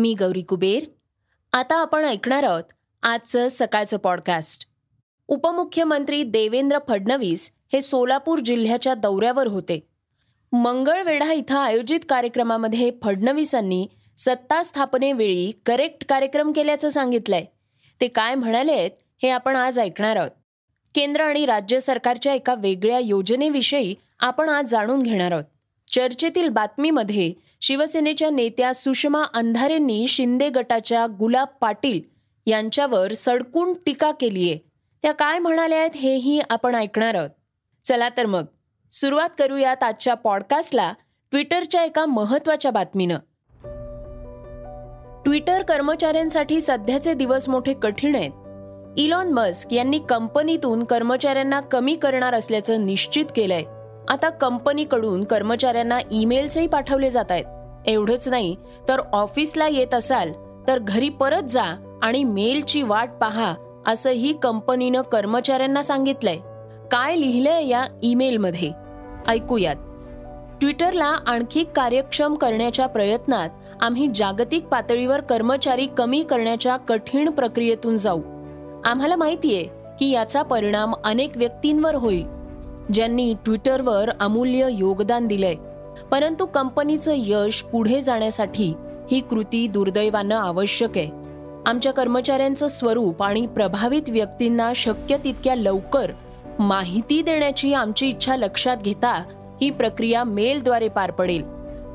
मी गौरी कुबेर. आता आपण ऐकणार आहोत आजचं सकाळचं पॉडकास्ट. उपमुख्यमंत्री देवेंद्र फडणवीस हे सोलापूर जिल्ह्याच्या दौऱ्यावर होते. मंगळवेढा इथं आयोजित कार्यक्रमामध्ये फडणवीसांनी सत्ता स्थापनेवेळी करेक्ट कार्यक्रम केल्याचं सांगितलंय. ते काय म्हणालेत हे आपण आज ऐकणार आहोत. केंद्र आणि राज्य सरकारच्या एका वेगळ्या योजनेविषयी आपण आज जाणून घेणार आहोत. चर्चेतील बातमीमध्ये शिवसेनेच्या नेत्या सुषमा अंधारेंनी शिंदे गटाच्या गुलाब पाटील यांच्यावर सडकून टीका केली आहे. त्या काय म्हणाल्या आहेत हेही आपण ऐकणार आहोत. चला तर मग सुरुवात करूयात आजच्या पॉडकास्टला ट्विटरच्या एका महत्त्वाच्या बातमीनं. ट्विटर कर्मचाऱ्यांसाठी सध्याचे दिवस मोठे कठीण आहेत. इलॉन मस्क यांनी कंपनीतून कर्मचाऱ्यांना कमी करणार असल्याचं निश्चित केलंय. आता कंपनीकडून कर्मचाऱ्यांना ईमेल्सही पाठवले जात आहेत. एवढंच नाही तर ऑफिसला येत असाल तर घरी परत जा आणि मेलची वाट पहा असंही कंपनीनं कर्मचाऱ्यांना सांगितलंय. काय लिहिलंय या ईमेलमध्ये? ऐकूयात. ट्विटरला आणखी कार्यक्षम करण्याच्या प्रयत्नात आम्ही जागतिक पातळीवर कर्मचारी कमी करण्याच्या कठीण प्रक्रियेतून जाऊ. आम्हाला माहितीये की याचा परिणाम अनेक व्यक्तींवर होईल. ज्यांनी ट्विटरवर अमूल्य योगदान दिलंय. परंतु कंपनीचं यश पुढे जाण्यासाठी ही कृती दुर्दैवानं आवश्यक आहे. आमच्या कर्मचाऱ्यांचं स्वरूप आणि प्रभावित व्यक्तींना शक्य तितक्या लवकर माहिती देण्याची आमची इच्छा लक्षात घेता ही प्रक्रिया मेलद्वारे पार पडेल.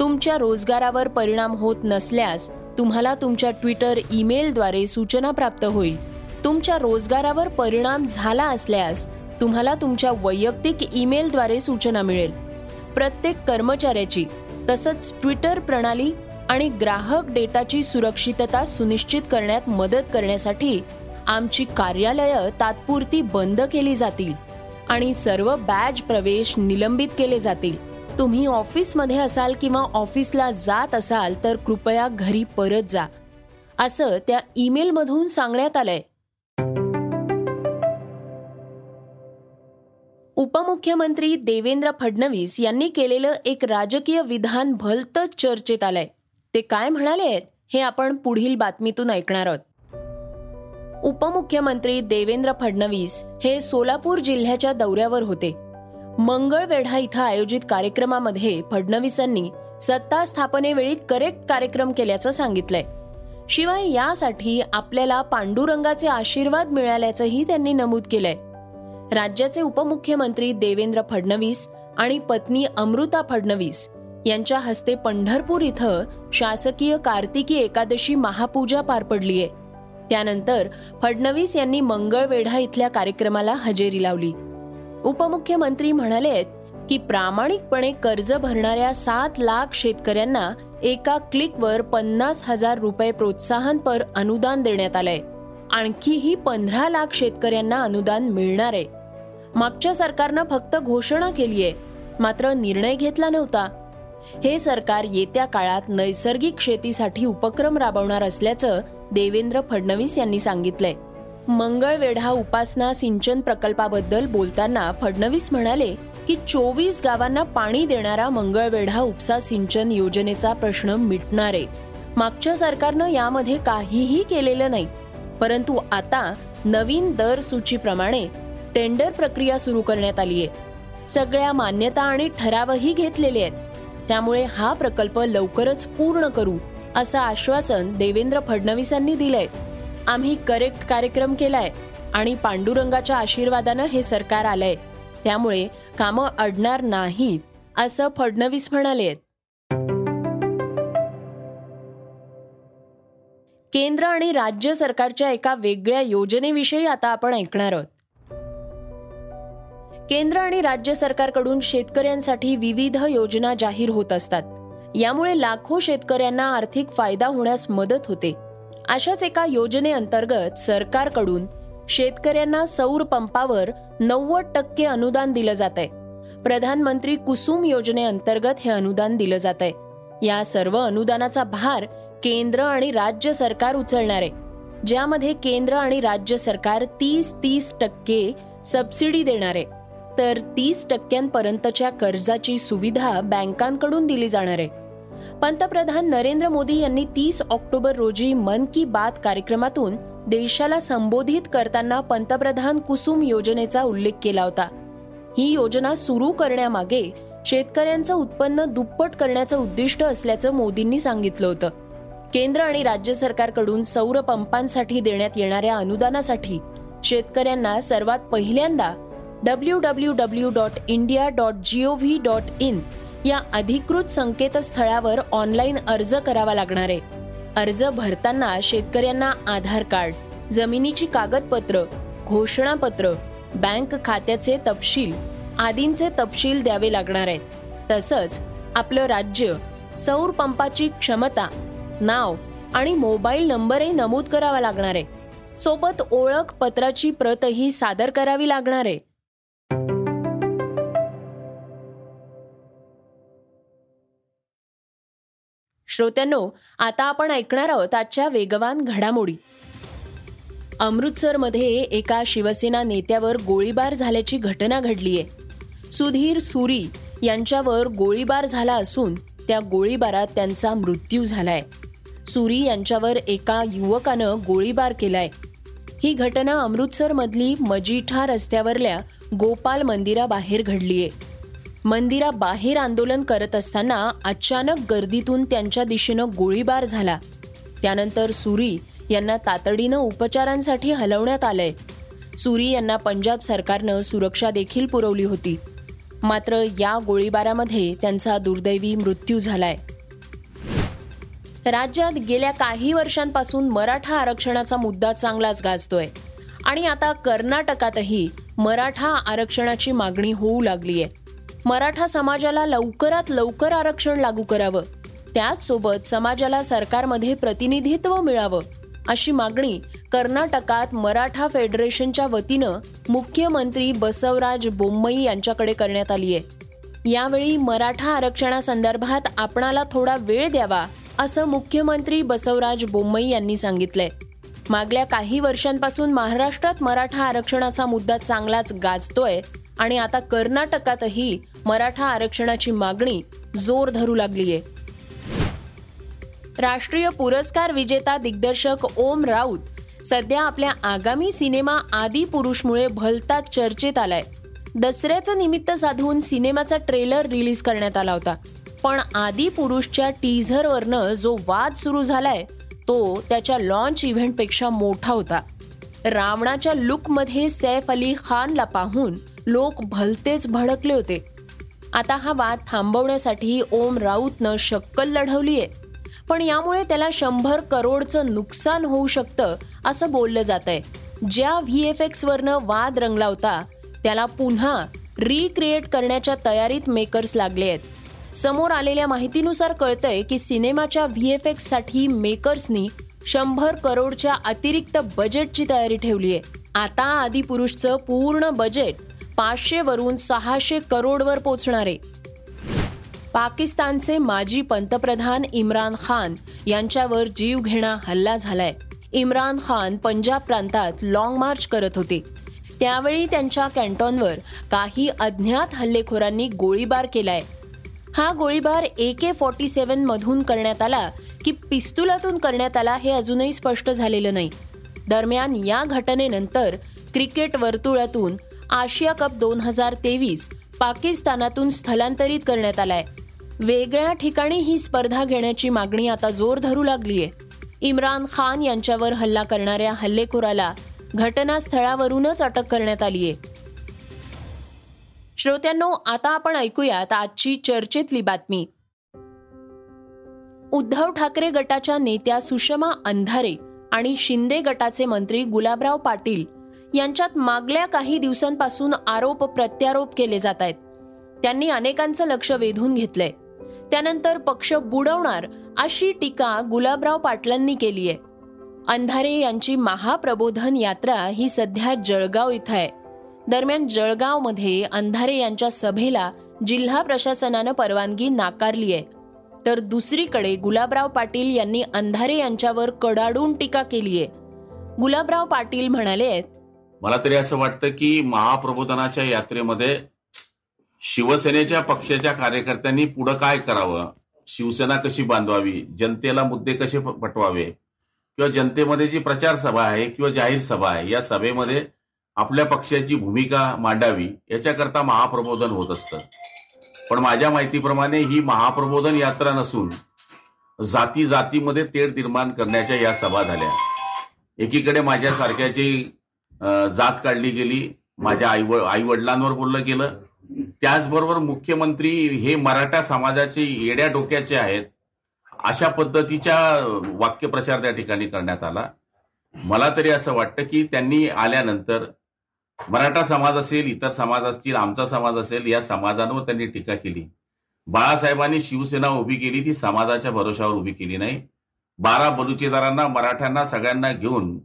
तुमच्या रोजगारावर परिणाम होत नसल्यास तुम्हाला तुमच्या ट्विटर ईमेलद्वारे सूचना प्राप्त होईल. तुमच्या रोजगारावर परिणाम झाला असल्यास तुम्हाला तुमच्या वैयक्तिक ईमेलद्वारे सूचना मिळेल. प्रत्येक कर्मचाऱ्याची तसंच ट्विटर प्रणाली आणि ग्राहक डेटाची सुरक्षितता सुनिश्चित करण्यात मदत करण्यासाठी आमची कार्यालयं तात्पुरती बंद केली जातील आणि सर्व बॅज प्रवेश निलंबित केले जातील. तुम्ही ऑफिसमध्ये असाल किंवा ऑफिसला जात असाल तर कृपया घरी परत जा. असं त्या ईमेलमधून सांगण्यात आलंय. उपमुख्यमंत्री देवेंद्र फडणवीस यांनी केलेलं एक राजकीय विधान भलतच चर्चेत आलंय. ते काय म्हणाले आहेत हे आपण पुढील बातमीतून ऐकणार आहोत. उपमुख्यमंत्री देवेंद्र फडणवीस हे सोलापूर जिल्ह्याच्या दौऱ्यावर होते. मंगळवेढा इथं आयोजित कार्यक्रमामध्ये फडणवीसांनी सत्ता स्थापनेवेळी करेक्ट कार्यक्रम केल्याचं सांगितलंय. शिवाय यासाठी आपल्याला पांडुरंगाचे आशीर्वाद मिळाल्याचंही त्यांनी नमूद केलंय. राज्याचे उपमुख्यमंत्री देवेंद्र फडणवीस आणि पत्नी अमृता फडणवीस यांच्या हस्ते पंढरपूर इथं शासकीय कार्तिकी एकादशी महापूजा पार पडलीये त्यानंतर फडणवीस यांनी मंगळवेढा इथल्या कार्यक्रमाला हजेरी लावली. उपमुख्यमंत्री म्हणाले की प्रामाणिकपणे कर्ज भरणाऱ्या सात लाख शेतकऱ्यांना एका क्लिकवर पन्नास हजार रुपये प्रोत्साहनपर अनुदान देण्यात आलंय. आणखीही पंधरा लाख शेतकऱ्यांना अनुदान मिळणार आहे. मागच्या सरकारनं फक्त घोषणा केली आहे मात्र निर्णय घेतला नव्हता. हे सरकार येत्या काळात नैसर्गिक शेतीसाठी उपक्रम राबवणार असल्याचं देवेंद्र फडणवीस यांनी सांगितलंय. मंगळवेढा उपासना सिंचन प्रकल्पाबद्दल बोलताना फडणवीस म्हणाले की चोवीस गावांना पाणी देणारा मंगळवेढा उपसा सिंचन योजनेचा प्रश्न मिटणार आहे. मागच्या सरकारनं यामध्ये काहीही केलेलं नाही. परंतु आता नवीन दर सूचीप्रमाणे टेंडर प्रक्रिया सुरू करण्यात आली आहे. सगळ्या मान्यता आणि ठरावही घेतलेले आहेत. त्यामुळे हा प्रकल्प लवकरच पूर्ण करू असं आश्वासन देवेंद्र फडणवीसांनी दिलंय. आम्ही करेक्ट कार्यक्रम केलाय आणि पांडुरंगाच्या आशीर्वादानं हे सरकार आलंय. त्यामुळे कामं अडणार नाहीत असं फडणवीस म्हणाले केंद्र आणि राज्य सरकारच्या एका वेगळ्या योजनेविषयी आता आपण ऐकणार आहोत. केंद्र आणि राज्य सरकारकडून शेतकऱ्यांसाठी विविध योजना जाहीर होत असतात. यामुळे लाखो शेतकऱ्यांना आर्थिक फायदा होण्यास मदत होते. अशाच एका योजनेअंतर्गत सरकारकडून शेतकऱ्यांना सौर पंपावर नव्वद टक्के अनुदान दिलं जात आहे प्रधानमंत्री कुसुम योजनेअंतर्गत हे अनुदान दिलं जात आहे या सर्व अनुदानाचा भार केंद्र आणि राज्य सरकार उचलणार आहे ज्यामध्ये केंद्र आणि राज्य सरकार तीस तीस टक्के सबसिडी देणार आहे तर तीस टक्क्यांपर्यंतच्या कर्जाची सुविधा बँकांकडून दिली जाणार. आहे पंतप्रधान नरेंद्र मोदी यांनी तीस ऑक्टोबर रोजी मन की बात कार्यक्रमातून देशाला संबोधित करताना पंतप्रधान कुसुम योजनेचा उल्लेख केला होता. ही योजना सुरू करण्यामागे शेतकऱ्यांचं उत्पन्न दुप्पट करण्याचं उद्दिष्ट असल्याचं मोदींनी सांगितलं होतं. केंद्र आणि राज्य सरकारकडून सौर पंपांसाठी देण्यात येणाऱ्या अनुदानासाठी शेतकऱ्यांना सर्वात पहिल्यांदा W W W dot India dot G O V dot in या अधिकृत संकेतस्थळावर ऑनलाईन अर्ज करावा लागणार आहे. अर्ज भरताना शेतकऱ्यांना आधार कार्ड जमिनीची कागदपत्र घोषणापत्र बँक खात्याचे तपशील आदींचे तपशील द्यावे लागणार आहेत. तसंच आपलं राज्य सौर पंपाची क्षमता नाव आणि मोबाईल नंबरही नमूद करावा लागणार आहे. सोबत ओळख पत्राची प्रतही सादर करावी लागणार आहे. श्रोत्यांनो आता आपण ऐकणार आहोत आजच्या वेगवान घडामोडी. अमृतसरमध्ये एका शिवसेना नेत्यावर गोळीबार झाल्याची घटना घडलीय. सुधीर सुरी यांच्यावर गोळीबार झाला असून त्या गोळीबारात त्यांचा मृत्यू झालाय. सुरी यांच्यावर एका युवकानं गोळीबार केलाय. ही घटना अमृतसरमधली मजिठा रस्त्यावरल्या गोपाल मंदिराबाहेर घडलीये. मंदिराबाहेर आंदोलन करत असताना अचानक गर्दीतून त्यांच्या दिशेनं गोळीबार झाला. त्यानंतर सुरी यांना तातडीनं उपचारांसाठी हलवण्यात आलंय. सुरी यांना पंजाब सरकारनं सुरक्षा देखील पुरवली होती. मात्र या गोळीबारामध्ये त्यांचा दुर्दैवी मृत्यू झालाय. राज्यात गेल्या काही वर्षांपासून मराठा आरक्षणाचा मुद्दा चांगलाच गाजतोय. आणि आता कर्नाटकातही मराठा आरक्षणाची मागणी होऊ लागली आहे मराठा समाजाला लवकरात लवकर आरक्षण लागू करावं. त्याचसोबत समाजाला सरकारमध्ये प्रतिनिधित्व मिळावं अशी मागणी कर्नाटकात मराठा फेडरेशनच्या वतीनं मुख्यमंत्री बसवराज बोम्मई यांच्याकडे करण्यात आली आहे यावेळी मराठा आरक्षणासंदर्भात आपणाला थोडा वेळ द्यावा असं मुख्यमंत्री बसवराज बोम्मई यांनी सांगितलंय. मागल्या काही वर्षांपासून महाराष्ट्रात मराठा आरक्षणाचा मुद्दा चांगलाच गाजतोय आणि आता कर्नाटकातही मराठा आरक्षणाची मागणी जोर धरू लागलीय. राष्ट्रीय पुरस्कार विजेता दिग्दर्शक ओम राऊत सध्या आपल्या आगामी सिनेमा आदी पुरुषमुळे भलताच चर्चेत आलाय. दसऱ्याचं निमित्त साधून सिनेमाचा ट्रेलर रिलीज करण्यात आला होता. पण आदिपुरुषच्या टीझरवरनं जो वाद सुरू झालाय तो त्याच्या लॉन्च इव्हेंटपेक्षा मोठा होता. रावणाच्या लुकमध्ये सैफ अली खानला पाहून लोक भलतेच भडकले होते. आता हा वाद थांबवण्यासाठी ओम राऊतनं शक्कल लढवली आहे पण यामुळे त्याला शंभर करोडचं नुकसान होऊ शकतं असं बोललं जात आहे ज्या व्ही एफ एक्सवरनं वाद रंगला होता त्याला पुन्हा रिक्रिएट करण्याच्या तयारीत मेकर्स लागले आहेत. समोर आलेल्या माहितीनुसार कळतंय की सिनेमाच्या व्ही एफ एक्ससाठी मेकर्सनी शंभर करोडच्या अतिरिक्त बजेटची तयारी ठेवली आहे. आता आदी पुरुषचं पूर्ण बजेट पाचशे वरून सहाशे करोडवर पोचणार आहे. पाकिस्तानचे माजी पंतप्रधान इम्रान खान यांच्यावर जीवघेणा हल्ला झालाय. इम्रान खान पंजाब प्रांतात लाँग मार्च करत होते. त्यावेळी त्यांच्या कॅन्टॉनवर काही अज्ञात हल्लेखोरांनी गोळीबार केलाय. हा गोळीबार ए के फॉर्टी सेव्हन मधून करण्यात आला की पिस्तुलातून करण्यात आला हे अजूनही स्पष्ट झालेलं नाही. दरम्यान या घटनेनंतर क्रिकेट वर्तुळातून आशिया कप दोन हजार तेवीस पाकिस्तानातून स्थलांतरित करण्यात आलाय. वेगळ्या ठिकाणी ही स्पर्धा घेण्याची मागणी आता जोर धरू लागलीय. इम्रान खान यांच्यावर हल्ला करणाऱ्या हल्लेखोराला घटनास्थळावरूनच अटक करण्यात आलीय. श्रोत्यांनो आता आपण ऐकूयात आजची चर्चेतली बातमी. उद्धव ठाकरे गटाच्या नेत्या सुषमा अंधारे आणि शिंदे गटाचे मंत्री गुलाबराव पाटील यांच्यात मागल्या काही दिवसांपासून आरोप प्रत्यारोप केले जात आहेत. त्यांनी अनेकांचं लक्ष वेधून घेतलंय. त्यानंतर पक्ष बुडवणार अशी टीका गुलाबराव पाटलांनी केली आहे अंधारे यांची महाप्रबोधन यात्रा ही सध्या जळगाव इथं आहे. दरम्यान जळगावमध्ये अंधारे यांच्या सभेला जिल्हा प्रशासनानं परवानगी नाकारली आहे. तर दुसरीकडे गुलाबराव पाटील यांनी अंधारे यांच्यावर कडाडून टीका केली आहे. गुलाबराव पाटील म्हणाले आहेत मला तरी असं वाटतं की महाप्रबोधनाच्या यात्रेमध्ये शिवसेनेच्या पक्षाच्या कार्यकर्त्यांनी पुढं काय करावं? शिवसेना कशी बांधवावी? जनतेला मुद्दे कसे पटवावे? किंवा जनतेमध्ये जी प्रचार सभा आहे किंवा जाहीर सभा आहे या सभेमध्ये आपल्या पक्षाची भूमिका मांडावी याच्याकरता महाप्रबोधन होत असतं. पण माझ्या माहितीप्रमाणे ही महाप्रबोधन यात्रा नसून जाती जातीमध्ये तेढ निर्माण करण्याच्या या सभा झाल्या. एकीकडे माझ्यासारख्याची जात काढली गेली माझ्या आई आई वडिलांवर बोललं गेलं. त्याचबरोबर मुख्यमंत्री हे मराठा समाजाचे येड्या डोक्याचे आहेत अशा पद्धतीच्या वाक्यप्रचार त्या ठिकाणी करण्यात आला. मला तरी असं वाटतं की त्यांनी आल्यानंतर मराठा समाज असेल इतर समाज असतील आमचा समाज असेल या समाजांवर त्यांनी टीका केली. बाळासाहेबांनी शिवसेना उभी केली ती समाजाच्या भरोशावर उभी केली नाही. बारा बलुचेदारांना मराठ्यांना सगळ्यांना घेऊन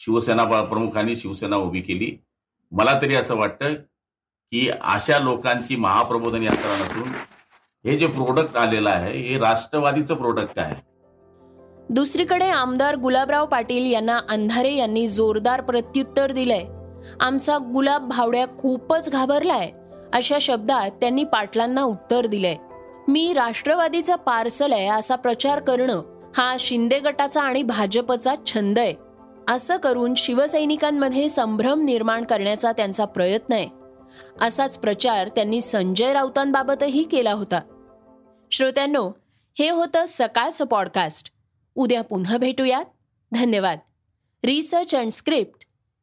शिवसेना प्रमुखांनी शिवसेना उभी केली. मला तरी असं वाटतं की अशा लोकांची महाप्रबोधन यात्रा नसून हे जे प्रोडक्ट आलेलं आहे हे राष्ट्रवादीचं प्रोडक्ट आहे. दुसरीकडे आमदार गुलाबराव पाटील यांना अंधारे यांनी जोरदार प्रत्युत्तर दिलंय. आमचा गुलाब भावड्या खूपच घाबरलाय अशा शब्दात त्यांनी पाटलांना उत्तर दिलंय. मी राष्ट्रवादीचा पार्सल आहे असा प्रचार करणं हा शिंदे गटाचा आणि भाजपचा छंद आहे. असं करून शिवसैनिकांमध्ये संभ्रम निर्माण करण्याचा त्यांचा प्रयत्न आहे. असाच प्रचार त्यांनी संजय राऊतांबाबतही केला होता. श्रोत्यांनो हे होतं सकाळचं पॉडकास्ट उद्या पुन्हा भेटूयात. धन्यवाद. Research and script